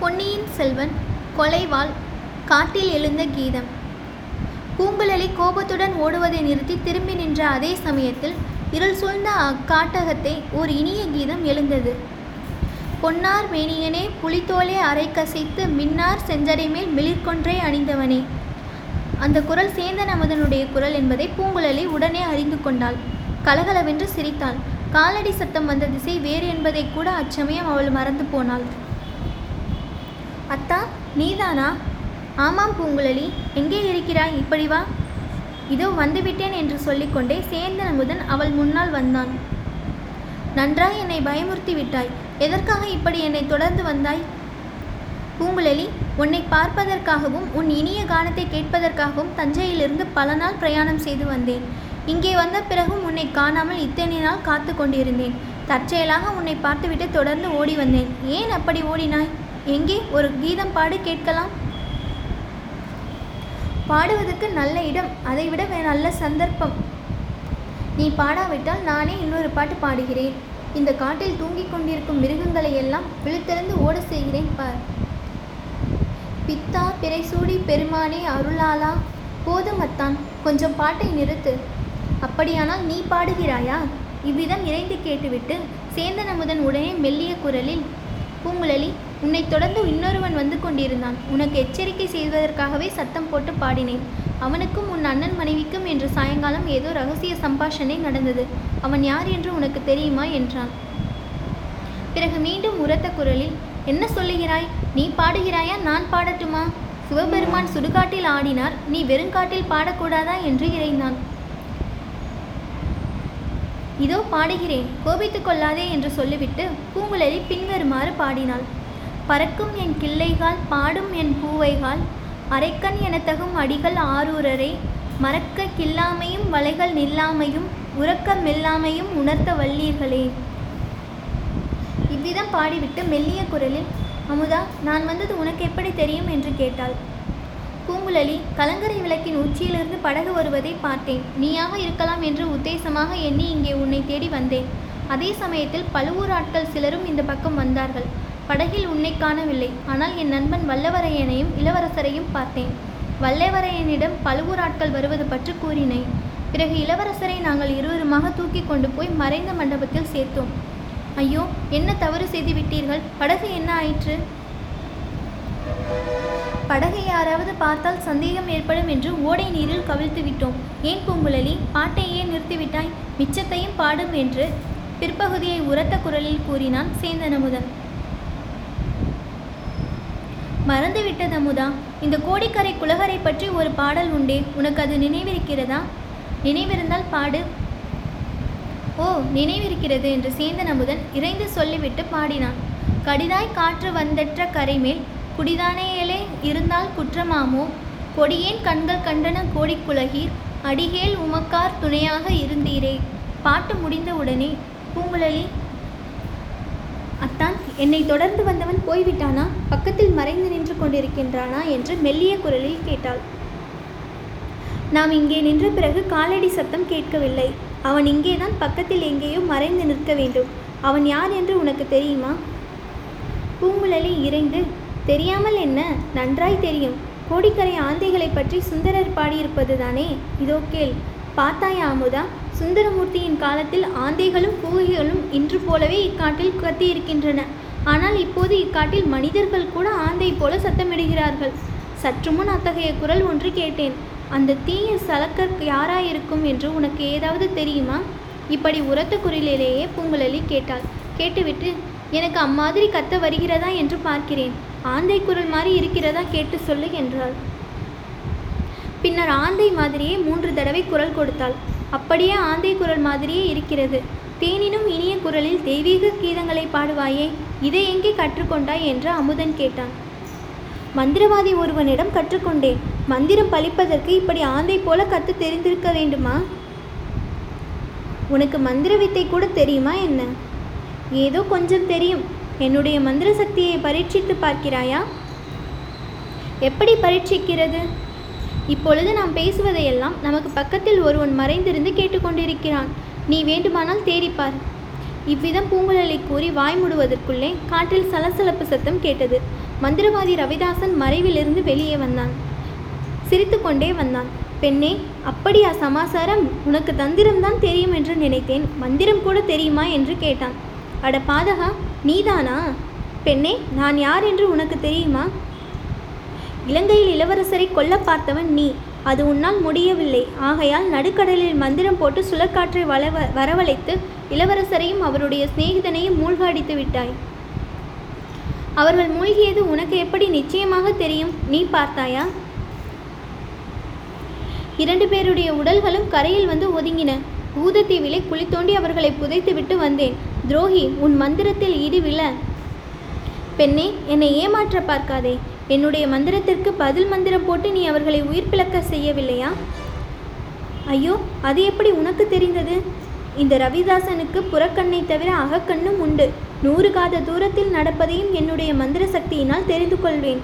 பொன்னியின் செல்வன் கொலைவாள் காட்டில் எழுந்த கீதம். பூங்குழலி கோபத்துடன் ஓடுவதை நிறுத்தி திரும்பி நின்ற அதே சமயத்தில் இருள் சூழ்ந்த அக்காட்டகத்தை ஓர் இனிய கீதம் எழுந்தது. பொன்னார் மேனியனே புலித்தோலே அரை கசைத்து மின்னார் செஞ்சடை மேல் மிளிர்கொன்றை அணிந்தவனே. அந்த குரல் சேந்தன் அமுதனுடைய குரல் என்பதை பூங்குழலி உடனே அறிந்து கொண்டாள். கலகலவென்று சிரித்தாள். காலடி சத்தம் வந்த திசை வேறு என்பதை கூட அச்சமயம் அவள் மறந்து போனாள். அத்தா நீதானா? ஆமாம் பூங்குழலி. எங்கே இருக்கிறாய்? இப்படி வா. இதோ வந்துவிட்டேன் என்று சொல்லிக்கொண்டே சேந்தன் அமுதன் அவள் முன்னால் வந்தான். நன்றாய் என்னை பயமுறுத்தி விட்டாய். எதற்காக இப்படி என்னை தொடர்ந்து வந்தாய்? பூங்குழலி உன்னை பார்ப்பதற்காகவும் உன் இனிய கானத்தை கேட்பதற்காகவும் தஞ்சையிலிருந்து பல நாள் பிரயாணம் செய்து வந்தேன். இங்கே வந்த பிறகும் உன்னை காணாமல் இத்தனை நாள் காத்து கொண்டிருந்தேன் தற்செயலாக உன்னை பார்த்துவிட்டு தொடர்ந்து ஓடி வந்தேன். ஏன் அப்படி ஓடினாய்? எங்கே ஒரு கீதம் பாடு கேட்கலாம்? பாடுவதற்கு நல்ல இடம் அதைவிட நல்ல சந்தர்ப்பம். நீ பாடாவிட்டால் நானே இன்னொரு பாட்டு பாடுகிறேன். இந்த காட்டில் தூங்கிக் கொண்டிருக்கும் மிருகங்களை எல்லாம் விழுத்திறந்து ஓட செய்கிறேன் பார். பித்தா பிறைசூடி பெருமானே அருளாளா போதும் அத்தான் கொஞ்சம் பாட்டை நிறுத்து. அப்படியானால் நீ பாடுகிறாயா? இவ்விதம் இறைந்து கேட்டுவிட்டு சேந்தன் அமுதன் உடனே மெல்லிய குரலில் பூங்குழலி உன்னை தொடர்ந்து இன்னொருவன் வந்து கொண்டிருந்தான். உனக்கு எச்சரிக்கை செய்வதற்காகவே சத்தம் போட்டு பாடினேன். அவனுக்கும் உன் அண்ணன் மனைவிக்கும் என்று சாயங்காலம் ஏதோ ரகசிய சம்பாஷணை நடந்தது. அவன் யார் என்று உனக்கு தெரியுமா? என்றான். பிறகு மீண்டும் உரத்த குரலில் என்ன சொல்லுகிறாய்? நீ பாடுகிறாயா? நான் பாடட்டுமா? சிவபெருமான் சுடுகாட்டில் ஆடினார். நீ வெறுங்காட்டில் பாடக்கூடாதா? என்று இறைந்தான். இதோ பாடுகிறேன் கோபித்துக் கொள்ளாதே என்று சொல்லிவிட்டு பூங்குழலி பின்வருமாறு பாடினாள். பறக்கும் என் கிள்ளைகால் பாடும் என் பூவைகால் அரைக்கண் எனத்தகும் அடிகள் ஆரூரரை மறக்க கில்லாமையும் வலைகள் நில்லாமையும் உறக்க மெல்லாமையும் உணர்த்த வல்லீர்களே. இவ்விதம் பாடிவிட்டு மெல்லிய குரலில் அமுதா நான் வந்தது உனக்கு எப்படி தெரியும்? என்று கேட்டாள். பூங்குழலி கலங்கரை விளக்கின் உச்சியிலிருந்து படகு வருவதை பார்த்தேன். நீயாக இருக்கலாம் என்று உத்தேசமாக எண்ணி இங்கே உன்னை தேடி வந்தேன். அதே சமயத்தில் பழுவூர் ஆட்கள் சிலரும் இந்த பக்கம் வந்தார்கள். படகில் உன்னை காணவில்லை. ஆனால் என் நண்பன் வல்லவரையனையும் இளவரசரையும் பார்த்தேன். வல்லவரையனிடம் பழுவூர் ஆட்கள் வருவது பற்றி கூறினேன். பிறகு இளவரசரை நாங்கள் இருவருமாக தூக்கி கொண்டு போய் மறைந்த மண்டபத்தில் சேர்த்தோம். ஐயோ என்ன தவறு செய்து விட்டீர்கள் படகு என்ன ஆயிற்று? படகை யாராவது பார்த்தால் சந்தேகம் ஏற்படும் என்று ஓடை நீரில் கவிழ்த்து விட்டோம். ஏன் பூங்குழலி? பாட்டை ஏன் நிறுத்திவிட்டாய் மிச்சத்தையும் பாடும் என்று பிற்பகுதியை உரத்த குரலில் கூறினான் சேந்தன் அமுதன் மறந்துவிட்டது அமுதா இந்த கோடிக்கரை குலகரை பற்றி ஒரு பாடல் உண்டே. உனக்கு அது நினைவிருக்கிறதா? நினைவிருந்தால் பாடு. ஓ நினைவிருக்கிறது என்று சேந்தன் அமுதன் இறைந்து சொல்லிவிட்டு பாடினான். கடிதாய் காற்று வந்தற்ற கரைமேல் குடிதானேயலே இருந்தால் குற்றமாமோ? கொடியேன் கண்கள் கண்டன கோடிக்குலகீர் அடிகேல் உமக்கார் துணையாக இருந்தீரே. பாட்டு முடிந்தவுடனே பூங்குழலி அத்தான் என்னை தொடர்ந்து வந்தவன் போய்விட்டானா? பக்கத்தில் மறைந்து நின்று கொண்டிருக்கின்றானா? என்று மெல்லிய குரலில் கேட்டாள். நாம் இங்கே நின்ற பிறகு காலடி சத்தம் கேட்கவில்லை. அவன் இங்கேதான் பக்கத்தில் எங்கேயோ மறைந்து நிற்க வேண்டும். அவன் யார் என்று உனக்கு தெரியுமா? பூங்குழலி இறைந்து தெரியாமல் என்ன? நன்றாய் தெரியும். கோடிக்கரை ஆந்தைகளை பற்றி சுந்தரர் பாடியிருப்பது தானே இதோ கேள். பார்த்தாயா அமுதா? சுந்தரமூர்த்தியின் காலத்தில் ஆந்தைகளும் பூகைகளும் இன்று போலவே இக்காட்டில் கத்தியிருக்கின்றன. ஆனால் இப்போது இக்காட்டில் மனிதர்கள் கூட ஆந்தை போல சத்தமிடுகிறார்கள். சற்று முன் அத்தகைய குரல் ஒன்று கேட்டேன். அந்த தீய சலக்கர் யாராயிருக்கும் என்று உனக்கு ஏதாவது தெரியுமா? இப்படி உரத்த குரலிலேயே பூங்குழலி கேட்டாள். கேட்டுவிட்டு எனக்கு அம்மாதிரி கத்த வருகிறதா என்று பார்க்கிறேன். ஆந்தை குரல் மாதிரி இருக்கிறதா கேட்டு சொல்லு என்றாள். பின்னர் ஆந்தை மாதிரியே மூன்று தடவை குரல் கொடுத்தாள். அப்படியே ஆந்தை குரல் மாதிரியே இருக்கிறது. தேனினும் இனிய குரலில் தெய்வீக கீதங்களை பாடுவாயே இதை எங்கே கற்றுக்கொண்டாய் என்று அமுதன் கேட்டான். மந்திரவாதி ஒருவனிடம் கற்றுக்கொண்டேன். மந்திரம் பழிப்பதற்கு இப்படி ஆந்தை போல கற்று தெரிந்திருக்க வேண்டுமா? உனக்கு மந்திர வித்தை கூட தெரியுமா என்ன? ஏதோ கொஞ்சம் தெரியும். என்னுடைய மந்திர சக்தியை பரீட்சித்து பார்க்கிறாயா? எப்படி பரீட்சிக்கிறது? இப்பொழுது நாம் பேசுவதையெல்லாம் நமக்கு பக்கத்தில் ஒருவன் மறைந்திருந்து கேட்டுக்கொண்டிருக்கிறான். நீ வேண்டுமானால் தேடிப்பார். இவ்விதம் பூங்குழலி கூறி வாய் மூடுவதற்குள்ளே காற்றில் சலசலப்பு சத்தம் கேட்டது. மந்திரவாதி ரவிதாசன் மறைவிலிருந்து வெளியே வந்தான். சிரித்துக்கொண்டே வந்தான். பெண்ணே அப்படியா சமாசாரம்? உனக்கு தந்திரம்தான் தெரியும் என்று நினைத்தேன். மந்திரம் கூட தெரியுமா? என்று கேட்டான். அட பாதகா நீதானா? பெண்ணே நான் யார் என்று உனக்கு தெரியுமா? இலங்கையில் இளவரசரை கொல்ல பார்த்தவன் நீ. அது உன்னால் முடியவில்லை. ஆகையால் நடுக்கடலில் மந்திரம் போட்டு சுழற்காற்றை வளவ வரவழைத்து இளவரசரையும் அவருடைய சிநேகிதனையும் மூழ்க அடித்து விட்டாய். அவர்கள் மூழ்கியது உனக்கு எப்படி நிச்சயமாக தெரியும்? நீ பார்த்தாயா? இரண்டு பேருடைய உடல்களும் கரையில் வந்து ஒதுங்கின. ஊதத்தீவிலே குழி தோண்டி அவர்களை புதைத்துவிட்டு வந்தேன். துரோகி உன் மந்திரத்தில் இடிவில பெண்ணே என்னை ஏமாற்ற பார்க்காதே. என்னுடைய மந்திரத்திற்கு பதில் மந்திரம் போட்டு நீ அவர்களை உயிர் பிளக்க செய்யவில்லையா? ஐயோ அது எப்படி உனக்கு தெரிந்தது? இந்த ரவிதாசனுக்கு புறக்கண்ணை தவிர அகக்கண்ணும் உண்டு. நூறு காத தூரத்தில் நடப்பதையும் என்னுடைய மந்திர சக்தியினால் தெரிந்து கொள்வேன்.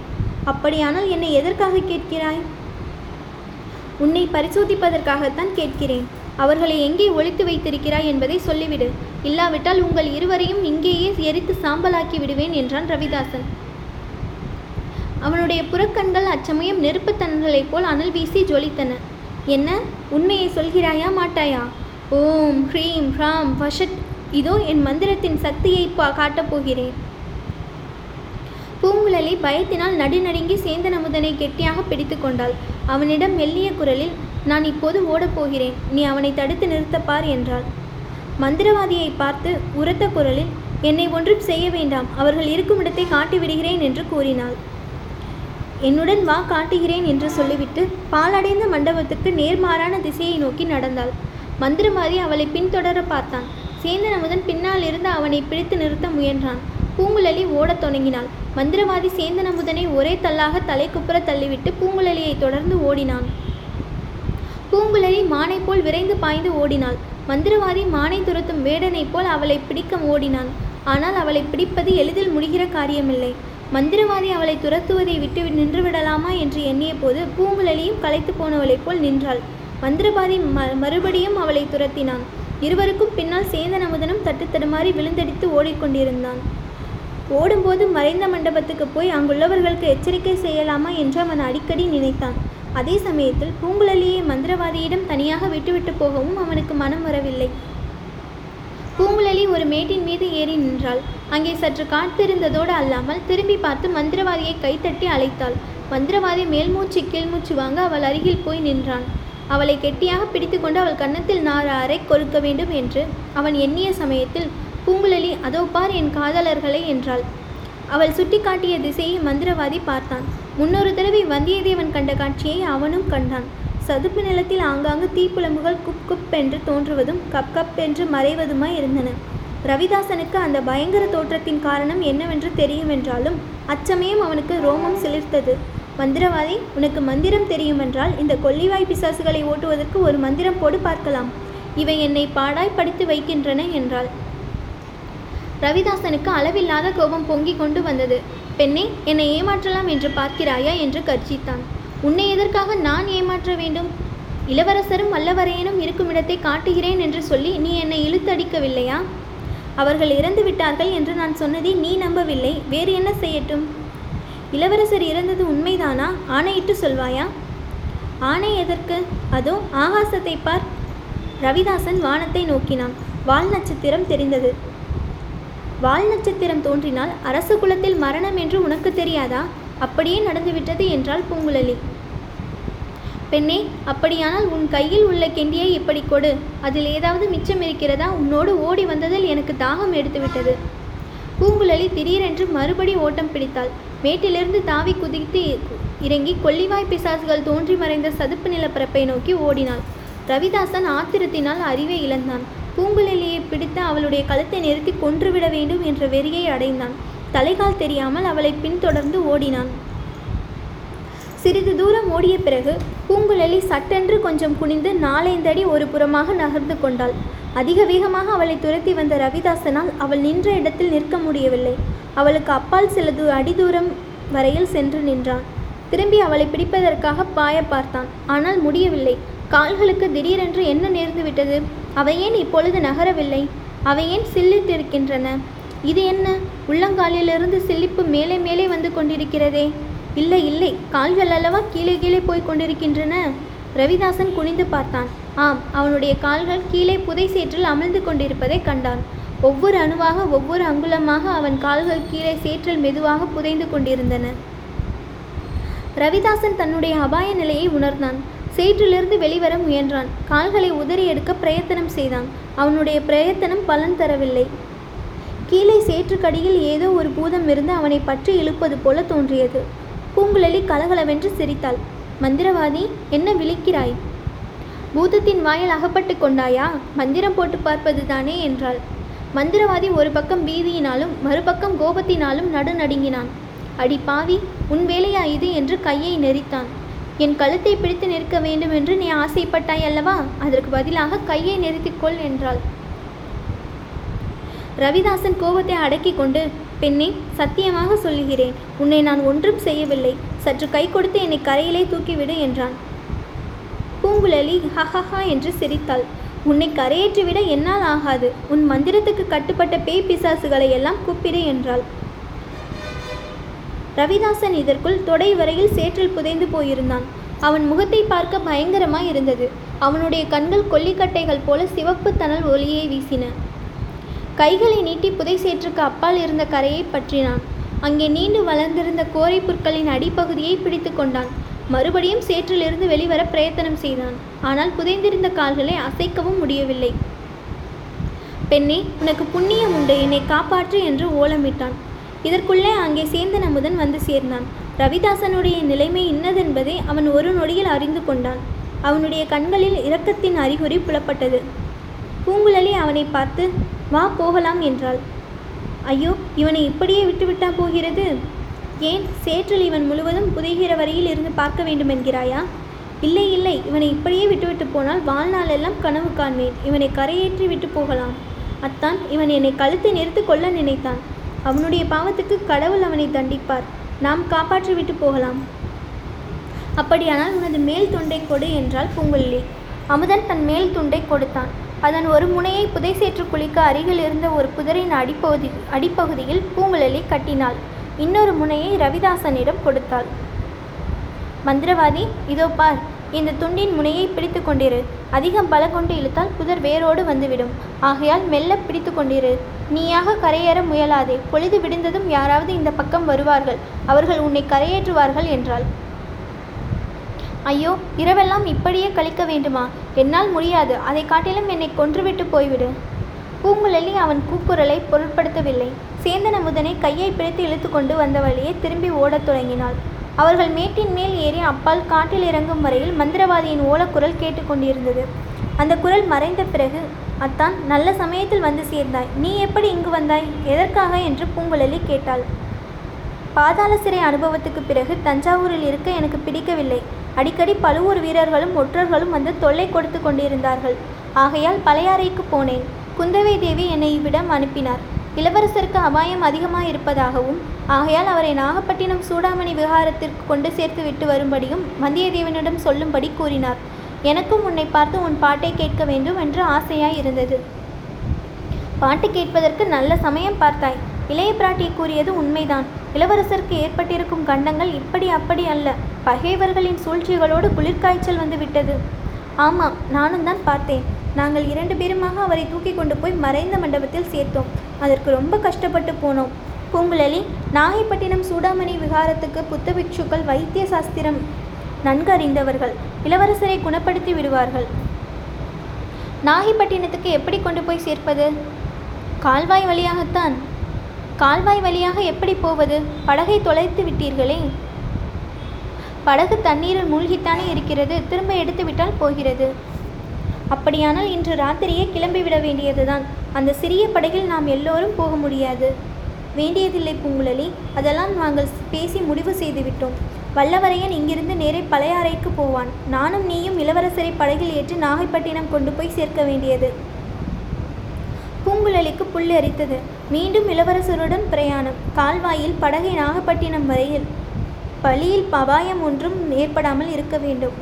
அப்படியானால் என்னை எதற்காக கேட்கிறாய்? உன்னை பரிசோதிப்பதற்காகத்தான் கேட்கிறேன். அவர்களை எங்கே ஒழித்து வைத்திருக்கிறாய் என்பதை சொல்லிவிடு. இல்லாவிட்டால் உங்கள் இருவரையும் இங்கேயே எரித்து சாம்பலாக்கி விடுவேன் என்றான் ரவிதாசன். அவனுடைய புறக்கண்கள் அச்சமயம் நெருப்புத்தன்களைப் போல் அனல் வீசி ஜொலித்தன. என்ன? உண்மையை சொல்கிறாயா மாட்டாயா? ஓம் ஹ்ரீம் ஹ்ராம் வஷட். இதோ என் மந்திரத்தின் சக்தியை பா காட்டப் போகிறேன். பூங்குழலி பயத்தினால் நடுநடுங்கி சேந்தன் அமுதனை கெட்டியாக பிடித்து கொண்டாள். அவனிடம் மெல்லிய குரலில் நான் இப்போது ஓடப்போகிறேன் நீ அவனை தடுத்து நிறுத்தப்பார் என்றாள். மந்திரவாதியை பார்த்து உரத்த குரலில் என்னை ஒன்றும் செய்ய வேண்டாம். அவர்கள் இருக்கும் இடத்தை காட்டி விடுகிறேன் என்று கூறினாள். என்னுடன் வா காட்டுகிறேன் என்று சொல்லிவிட்டு பாலடைந்த மண்டபத்துக்கு நேர்மாறான திசையை நோக்கி நடந்தாள். மந்திரவாதி அவளை பின்தொடர பார்த்தான். சேந்தன் அமுதன் பின்னால் இருந்து அவனை பிடித்து நிறுத்த முயன்றான். பூங்குழலி ஓடத் தொடங்கினாள். மந்திரவாதி சேந்தன் அமுதனை ஒரே தள்ளாக தலைக்குப்புற தள்ளிவிட்டு பூங்குழலியை தொடர்ந்து ஓடினான். பூங்குழலி மானை போல் விரைந்து பாய்ந்து ஓடினாள். மந்திரவாதி மானை துரத்தும் வேடனைப் போல் அவளை பிடிக்க ஓடினான். ஆனால் அவளை பிடிப்பது எளிதில் முடிகிற காரியமில்லை. மந்திரவாதி அவளை துரத்துவதை விட்டு நின்றுவிடலாமா என்று எண்ணிய போது பூங்குழலியும் களைத்து போனவளைப் போல் நின்றாள். மந்திரவாதி ம மறுபடியும் அவளை துரத்தினான். இருவருக்கும் பின்னால் சேந்தன் அமுதனும் தட்டு தடுமாறி விழுந்தடித்து ஓடிக்கொண்டிருந்தான். ஓடும்போது மறைந்த மண்டபத்துக்கு போய் அங்குள்ளவர்களுக்கு எச்சரிக்கை செய்யலாமா என்று அவன் அடிக்கடி நினைத்தான். அதே சமயத்தில் பூங்குழலியை மந்திரவாதியிடம் தனியாக விட்டுவிட்டு போகவும் அவனுக்கு மனம் வரவில்லை. பூங்குழலி ஒரு மேட்டின் மீது ஏறி நின்றாள். அங்கே சற்று காத்திருந்ததோடு அல்லாமல் திரும்பி பார்த்து மந்திரவாதியை கைத்தட்டி அழைத்தாள். மந்திரவாதி மேல்மூச்சு கீழ்மூச்சு வாங்க அவள் அருகில் போய் நின்றான். அவளை கெட்டியாக பிடித்துக்கொண்டு அவள் கன்னத்தில் நாறு அறை கொடுக்க வேண்டும் என்று அவன் எண்ணிய சமயத்தில் பூங்குழலி அதோ பார் என் காதலர்களை என்றாள். அவள் சுட்டிக்காட்டிய திசையை மந்திரவாதி பார்த்தான். முன்னொரு தடவை வந்தியத்தேவன் கண்ட காட்சியை அவனும் கண்டான். சதுப்பு நிலத்தில் ஆங்காங்கு தீப்புலம்புகள் குப் குப் என்று தோன்றுவதும் கப் கப் என்று மறைவதுமாய் இருந்தன. ரவிதாசனுக்கு அந்த பயங்கர தோற்றத்தின் காரணம் என்னவென்று தெரியுமென்றாலும் அச்சமயம் அவனுக்கு ரோமம் சிலிர்த்தது. மந்திரவாதி உனக்கு மந்திரம் தெரியுமென்றால் இந்த கொல்லிவாய் பிசாசுகளை ஓட்டுவதற்கு ஒரு மந்திரம் போடு பார்க்கலாம். இவை என்னை பாடாய் படித்து வைக்கின்றன என்றாள். ரவிதாசனுக்கு அளவில்லாத கோபம் பொங்கிக் கொண்டு வந்தது. பெண்ணே என்னை ஏமாற்றலாம் என்று பார்க்கிறாயா? என்று கர்ஜித்தான். உன்னை எதற்காக நான் ஏமாற்ற வேண்டும்? இளவரசரும் வல்லவரையனும் இருக்கும் இடத்தை காட்டுகிறேன் என்று சொல்லி நீ என்னை இழுத்தடிக்கவில்லையா? அவர்கள் இறந்து விட்டார்கள் என்று நான் சொன்னதை நீ நம்பவில்லை. வேறு என்ன செய்யட்டும்? இளவரசர் இறந்தது உண்மைதானா? ஆணையிட்டு சொல்வாயா? ஆணை எதற்கு? அதோ ஆகாசத்தை பார். ரவிதாசன் வானத்தை நோக்கினான். வால் நட்சத்திரம் தெரிந்தது. வால் நட்சத்திரம் தோன்றினால் அரச குலத்தில் மரணம் என்று உனக்கு தெரியாதா? அப்படியே நடந்துவிட்டது என்றாள் பூங்குழலி. பெண்ணே அப்படியானால் உன் கையில் உள்ள கெண்டியை இப்படி கொடு? அதில் ஏதாவது மிச்சம் இருக்கிறதா? உன்னோடு ஓடி வந்ததில் எனக்கு தாகம் எடுத்துவிட்டது பூங்குழலி திடீரென்று மறுபடி ஓட்டம் பிடித்தாள். மேட்டிலிருந்து தாவி குதித்து இறங்கி கொல்லிவாய் பிசாசுகள் தோன்றி மறைந்த சதுப்பு நிலப்பரப்பை நோக்கி ஓடினாள். ரவிதாசன் ஆத்திரத்தினால் அறிவை இழந்தான். பூங்குழலியை பிடித்து அவளுடைய கழுத்தை நிறுத்தி கொன்றுவிட வேண்டும் என்ற வெறியை அடைந்தான். தலைகால் தெரியாமல் அவளை பின்தொடர்ந்து ஓடினான். சிறிது தூரம் ஓடிய பிறகு பூங்குழலி சட்டென்று கொஞ்சம் குனிந்து நாலைந்தடி ஒரு புறமாக நகர்ந்து கொண்டாள். அதிக வேகமாக அவளை துரத்தி வந்த ரவிதாசனால் அவள் நின்ற இடத்தில் நிற்க முடியவில்லை. அவளுக்கு அப்பால் சில தூ அடி தூரம் வரையில் சென்று நின்றான். திரும்பி அவளை பிடிப்பதற்காக பாய பார்த்தான். ஆனால் முடியவில்லை. கால்களுக்கு திடீரென்று என்ன நேர்ந்து விட்டது? அவை ஏன் இப்பொழுது நகரவில்லை? அவை ஏன் சில்லிட்டிருக்கின்றன இது என்ன? உள்ளங்காலிலிருந்து சில்லிப்பு மேலே மேலே வந்து கொண்டிருக்கிறதே. இல்லை இல்லை கால்கள் அல்லவா கீழே கீழே போய் கொண்டிருக்கின்றன? ரவிதாசன் குனிந்து பார்த்தான். ஆம் அவனுடைய கால்கள் கீழே புதை சேற்றில் அமிழ்ந்து கொண்டிருப்பதை கண்டான். ஒவ்வொரு அணுவாக ஒவ்வொரு அங்குலமாக அவன் கால்கள் கீழே சேற்றில் மெதுவாக புதைந்து கொண்டிருந்தன. ரவிதாசன் தன்னுடைய அபாய நிலையை உணர்ந்தான். சேற்றிலிருந்து வெளிவர முயன்றான். கால்களை உதறி எடுக்க பிரயத்தனம் செய்தான். அவனுடைய பிரயத்தனம் பலன் தரவில்லை. கீழே சேற்றுக்கடியில் ஏதோ ஒரு பூதம் இருந்து அவனை பற்றி இழுப்பது போல தோன்றியது. பூங்குழலி கலகலவென்று சிரித்தாள். மந்திரவாதி என்ன விழிக்கிறாய்? பூதத்தின் வாயில் அகப்பட்டு கொண்டாயா? மந்திரம் போட்டு பார்ப்பது தானே என்றாள். மந்திரவாதி ஒரு பக்கம் பீதியினாலும் மறுபக்கம் கோபத்தினாலும் நடுநடுங்கினான். அடி பாவி உன் வேலையா இது? என்று கையை நெரித்தான். என் கழுத்தை பிடித்து நிற்க வேண்டும் என்று நீ ஆசைப்பட்டாய் அல்லவா? அதற்கு பதிலாக கையை நிறுத்திக்கொள் என்றாள். ரவிதாசன் கோபத்தை அடக்கிக் கொண்டு பெண்ணே சத்தியமாக சொல்லுகிறேன். உன்னை நான் ஒன்றும் செய்யவில்லை. சற்று கை கொடுத்து என்னை கரையிலே தூக்கிவிடு என்றான். பூங்குழலி ஹஹஹா என்று சிரித்தாள். உன்னை கரையேற்றிவிட என்னால் ஆகாது. உன் மந்திரத்துக்கு கட்டுப்பட்ட பேய் பிசாசுகளை எல்லாம் கூப்பிடு என்றாள். ரவிதாசன் இதற்குள் தொடை வரையில் சேற்றில் புதைந்து போயிருந்தான். அவன் முகத்தை பார்க்க பயங்கரமாய் இருந்தது. அவனுடைய கண்கள் கொல்லிக்கட்டைகள் போல சிவப்பு தணல் ஒளியை வீசின. கைகளை நீட்டி புதை சேற்றுக்கு அப்பால் இருந்த கரையை பற்றினான். அங்கே நீண்டு வளர்ந்திருந்த கோரை புற்களின் அடிப்பகுதியை பிடித்து கொண்டான். மறுபடியும் சேற்றிலிருந்து வெளிவர பிரயத்தனம் செய்தான். ஆனால் புதைந்திருந்த கால்களை அசைக்கவும் முடியவில்லை. பெண்ணே உனக்கு புண்ணியம் உண்டு. என்னை காப்பாற்று என்று ஓலமிட்டான். இதற்குள்ளே அங்கே சேந்தன் அமுதன் வந்து சேர்ந்தான். ரவிதாசனுடைய நிலைமை இன்னதென்பதை அவன் ஒரு நொடியில் அறிந்து கொண்டான். அவனுடைய கண்களில் இரக்கத்தின் அறிகுறி புலப்பட்டது. பூங்குழலி அவனை பார்த்து வா போகலாம் என்றாள். ஐயோ இவனை இப்படியே விட்டுவிட்டா போகிறது? ஏன் சேற்றில் இவன் முழுவதும் புதைகிற வரையில் இருந்து பார்க்க வேண்டும் என்கிறாயா? இல்லை இல்லை இவனை இப்படியே விட்டுவிட்டு போனால் வாழ்நாளெல்லாம் கனவு காண்பேன். இவனை கரையேற்றி விட்டு போகலாம். அத்தான் இவன் என்னை கழுத்தை நிறுத்து கொள்ள நினைத்தான். அவனுடைய பாவத்துக்கு கடவுள் அவனை தண்டிப்பார். நாம் காப்பாற்றிவிட்டு போகலாம். அப்படியானால் உனது மேல் துண்டை கொடு என்றாள் பூங்குழலி. அமுதன் தன் மேல் துண்டை கொடுத்தான். அதன் ஒரு முனையை புதை சேற்று குளிக்க அருகில் இருந்த ஒரு புதரின் அடிப்பகுதி அடிப்பகுதியில் பூங்குழலி கட்டினாள். இன்னொரு முனையை ரவிதாசனிடம் கொடுத்தாள். மந்திரவாதி இதோ பார் இந்த துண்டின் முனையை பிடித்து கொண்டிரு. அதிகம் பல கொண்டு இழுத்தால் புதர் வேரோடு வந்துவிடும். ஆகையால் மெல்ல பிடித்து கொண்டிரு. நீயாக கரையேற முயலாதே. பொழுது விடிந்ததும் யாராவது இந்த பக்கம் வருவார்கள். அவர்கள் உன்னை கரையேற்றுவார்கள் என்றாள். ஐயோ இரவெல்லாம் இப்படியே கழிக்க வேண்டுமா? என்னால் முடியாது. அதை காட்டிலும் என்னை கொன்றுவிட்டு போய்விடு. பூங்குழலி அவன் கூக்குரலை பொருட்படுத்தவில்லை. சேந்தன் அமுதனை கையை பிடித்து இழுத்து கொண்டு வந்த வழியே திரும்பி ஓடத் தொடங்கினாள். அவர்கள் மேட்டின் மேல் ஏறி அப்பால் காட்டில் இறங்கும் வரையில் மந்திரவாதியின் ஓலக்குரல் கேட்டுக்கொண்டிருந்தது அந்த குரல் மறைந்த பிறகு அத்தான் நல்ல சமயத்தில் வந்து சேர்ந்தாய். நீ எப்படி இங்கு வந்தாய்? எதற்காக? என்று பூங்குழலி கேட்டாள். பாதாள சிறை அனுபவத்துக்கு பிறகு தஞ்சாவூரில் இருக்க எனக்கு பிடிக்கவில்லை. அடிக்கடி பழுவூர் வீரர்களும் ஒற்றர்களும் வந்து தொல்லை கொடுத்து கொண்டிருந்தார்கள். ஆகையால் பழையாறைக்கு போனேன். குந்தவை தேவி என்னை இவ்விடம் அனுப்பினார். இளவரசருக்கு அபாயம் அதிகமாக இருப்பதாகவும் ஆகையால் அவரை நாகப்பட்டினம் சூடாமணி விகாரத்திற்கு கொண்டு சேர்த்து விட்டு வரும்படியும் வந்தியத்தேவனிடம் சொல்லும்படி கூறினார். எனக்கும் உன்னை பார்த்து உன் பாட்டை கேட்க வேண்டும் என்று ஆசையாய் இருந்தது பாட்டு கேட்பதற்கு நல்ல சமயம் பார்த்தாய். இளைய பிராட்டி கூறியது உண்மைதான். இளவரசருக்கு ஏற்பட்டிருக்கும் கண்டங்கள் இப்படி அப்படி அல்ல. பகைவர்களின் சூழ்ச்சிகளோடு குளிர்காய்ச்சல் வந்து விட்டது ஆமாம் நானும் தான் பார்த்தேன். நாங்கள் இரண்டு பேருமாக அவரை தூக்கி கொண்டு போய் மறைந்த மண்டபத்தில் சேர்த்தோம். அதற்கு ரொம்ப கஷ்டப்பட்டு போனோம். பூங்குழலி நாகைப்பட்டினம் சூடாமணி விகாரத்துக்கு புத்த பிக்ஷுக்கள் வைத்திய சாஸ்திரம் நன்கு அறிந்தவர்கள் இளவரசரை குணப்படுத்தி விடுவார்கள். நாகைப்பட்டினத்துக்கு எப்படி கொண்டு போய் சேர்ப்பது? கால்வாய் வழியாகத்தான். கால்வாய் வழியாக எப்படி போவது? படகை தொலைத்து விட்டீர்களே. படகு தண்ணீரில் மூழ்கித்தானே இருக்கிறது திரும்ப எடுத்துவிட்டால் போகிறது. அப்படியானால் இன்று ராத்திரியே கிளம்பிவிட வேண்டியதுதான். அந்த சிறிய படகில் நாம் எல்லோரும் போக முடியாது. வேண்டியதில்லை பூங்குழலி. அதெல்லாம் நாங்கள் பேசி முடிவு செய்துவிட்டோம். வல்லவரையன் இங்கிருந்து நேரே பழையாறைக்கு போவான். நானும் நீயும் இளவரசரை படகில் ஏற்றி நாகைப்பட்டினம் கொண்டு போய் சேர்க்க வேண்டியது. பூங்குழலிக்கு புல் அரித்தது மீண்டும் இளவரசருடன் பிரயாணம். கால்வாயில் படகை நாகப்பட்டினம் வரையில். பழியில் அபாயம் ஒன்றும் ஏற்படாமல் இருக்க வேண்டும்.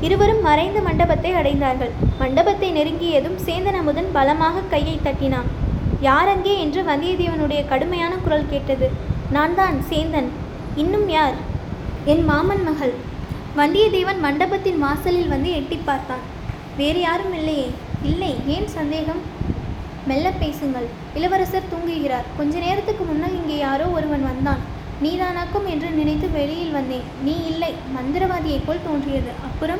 இருவரும் மறைந்த மண்டபத்தை அடைந்தார்கள். மண்டபத்தை நெருங்கியதும் சேந்தன் அமுதன் பலமாக கையை தட்டினான். யாரங்கே? என்று வந்தியத்தேவனுடைய கடுமையான குரல் கேட்டது. நான் தான் சேந்தன். இன்னும் யார்? என் மாமன் மகள். வந்தியத்தேவன் மண்டபத்தின் வாசலில் வந்து எட்டி பார்த்தான். வேறு யாரும் இல்லையே. இல்லை ஏன் சந்தேகம்? மெல்ல பேசுங்கள். இளவரசர் தூங்குகிறார். கொஞ்ச நேரத்துக்கு முன்னால் இங்கே யாரோ ஒருவன் வந்தான். நீதானாக்கும் என்று நினைத்து வெளியில் வந்தேன். நீ இல்லை மந்திரவாதியைப் போல் தோன்றியது. அப்புறம்?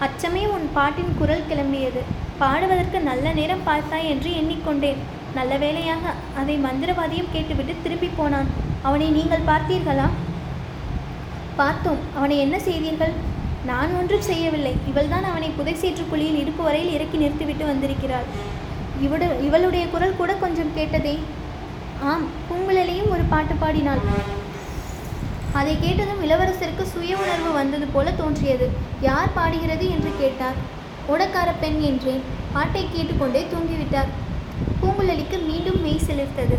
அச்சமே உன் பாட்டின் குரல் கிளம்பியது. பாடுவதற்கு நல்ல நேரம் பார்த்தாய் என்று எண்ணிக்கொண்டேன். நல்ல வேளையாக. அதை மந்திரவாதியும் கேட்டுவிட்டு திரும்பி போனான். அவனை நீங்கள் பார்த்தீர்களா? பார்த்தோம். அவனை என்ன செய்தீர்கள்? நான் ஒன்றும் செய்யவில்லை. இவள்தான் அவனை புதை சேற்று குழியில் இடுப்பு வரையில் இறக்கி நிறுத்திவிட்டு வந்திருக்கிறாள். இவடு இவளுடைய குரல் கூட கொஞ்சம் கேட்டதே? ஆம். பூங்குழலியும் ஒரு பாட்டு பாடினாள். அதை கேட்டதும் இளவரசருக்கு சுய உணர்வு வந்தது போல தோன்றியது. யார் பாடுகிறது? என்று கேட்டார். ஓடக்கார பெண் என்றேன். பாட்டை கேட்டுக்கொண்டே தூங்கிவிட்டார். பூங்குழலிக்கு மீண்டும் மெய் சிலிர்த்தது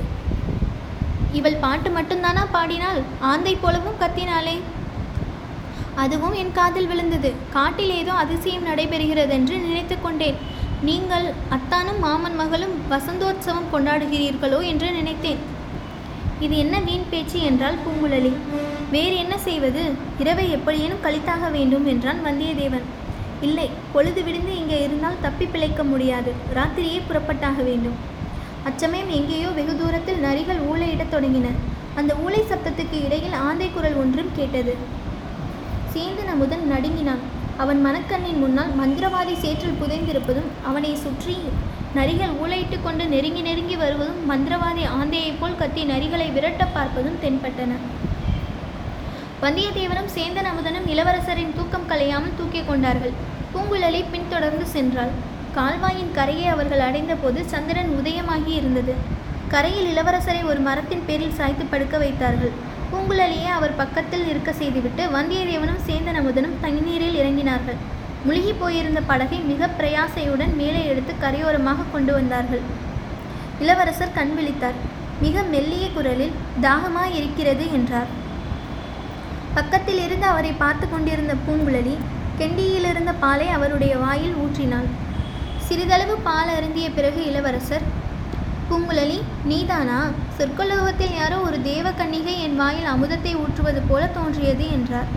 இவள் பாட்டு மட்டும்தானா பாடினாள் ஆந்தை போலவும் கத்தினாளே. அதுவும் என் காதில் விழுந்தது. காட்டில் ஏதோ அதிசயம் நடைபெறுகிறதென்று நினைத்து கொண்டேன். நீங்கள் அத்தானும் மாமன் மகளும் வசந்தோற்சவம் கொண்டாடுகிறீர்களோ என்று நினைத்தேன். இது என்ன வீண் பேச்சு என்றால் பூங்குழலி. வேறு என்ன செய்வது? இரவை எப்படியேனும் கழித்தாக வேண்டும் என்றான் வந்தியத்தேவன். இல்லை பொழுது விடிந்து இங்கே இருந்தால் தப்பி பிழைக்க முடியாது. ராத்திரியே புறப்பட்டாக வேண்டும். அச்சமயம் எங்கேயோ வெகு தூரத்தில் நரிகள் ஊளையிடத் தொடங்கின. அந்த ஊளை சப்தத்துக்கு இடையில் ஆந்தை குரல் ஒன்றும் கேட்டது. சேந்தன் அமுதன் நடுங்கினான். அவன் மனக்கண்ணின் முன்னால் மந்திரவாதி சேற்றில் புதைந்திருப்பதும் அவனை சுற்றி நரிகள் ஊழையிட்டு கொண்டு நெருங்கி நெருங்கி வருவதும் மந்திரவாதி ஆந்தையைப் போல் கத்தி நரிகளை விரட்ட பார்ப்பதும் தென்பட்டன. வந்தியத்தேவனும் சேந்தன் அமுதனும் இளவரசரின் தூக்கம் கலையாமல் தூக்கிக் கொண்டார்கள். பூங்குழலி பின்தொடர்ந்து சென்றாள். கால்வாயின் கரையை அவர்கள் அடைந்தபோது சந்திரன் உதயமாகி இருந்தது. கரையில் இளவரசரை ஒரு மரத்தின் பேரில் சாய்த்து படுக்க வைத்தார்கள். பூங்குழலியை அவர் பக்கத்தில் இருக்க செய்துவிட்டு வந்தியத்தேவனும் சேந்தன் அமுதனும் தண்ணீரில் இறங்கினார்கள். முழுகி போயிருந்த படகை மிக பிரயாசையுடன் மேலே எடுத்து கரையோரமாக கொண்டு வந்தார்கள். இளவரசர் கண் விழித்தார். மிக மெல்லிய குரலில் தாகமாய் இருக்கிறது என்றார். பக்கத்தில் இருந்து அவரை பார்த்து கொண்டிருந்த பூங்குழலி கெண்டியிலிருந்த பாலை அவருடைய வாயில் ஊற்றினாள். சிறிதளவு பால் அருந்திய பிறகு இளவரசர் பூங்குழலி நீதானா? சொற்கலோகத்தில் யாரோ ஒரு தேவ கன்னிகை என் வாயில் அமுதத்தை ஊற்றுவது போல தோன்றியது என்றார்.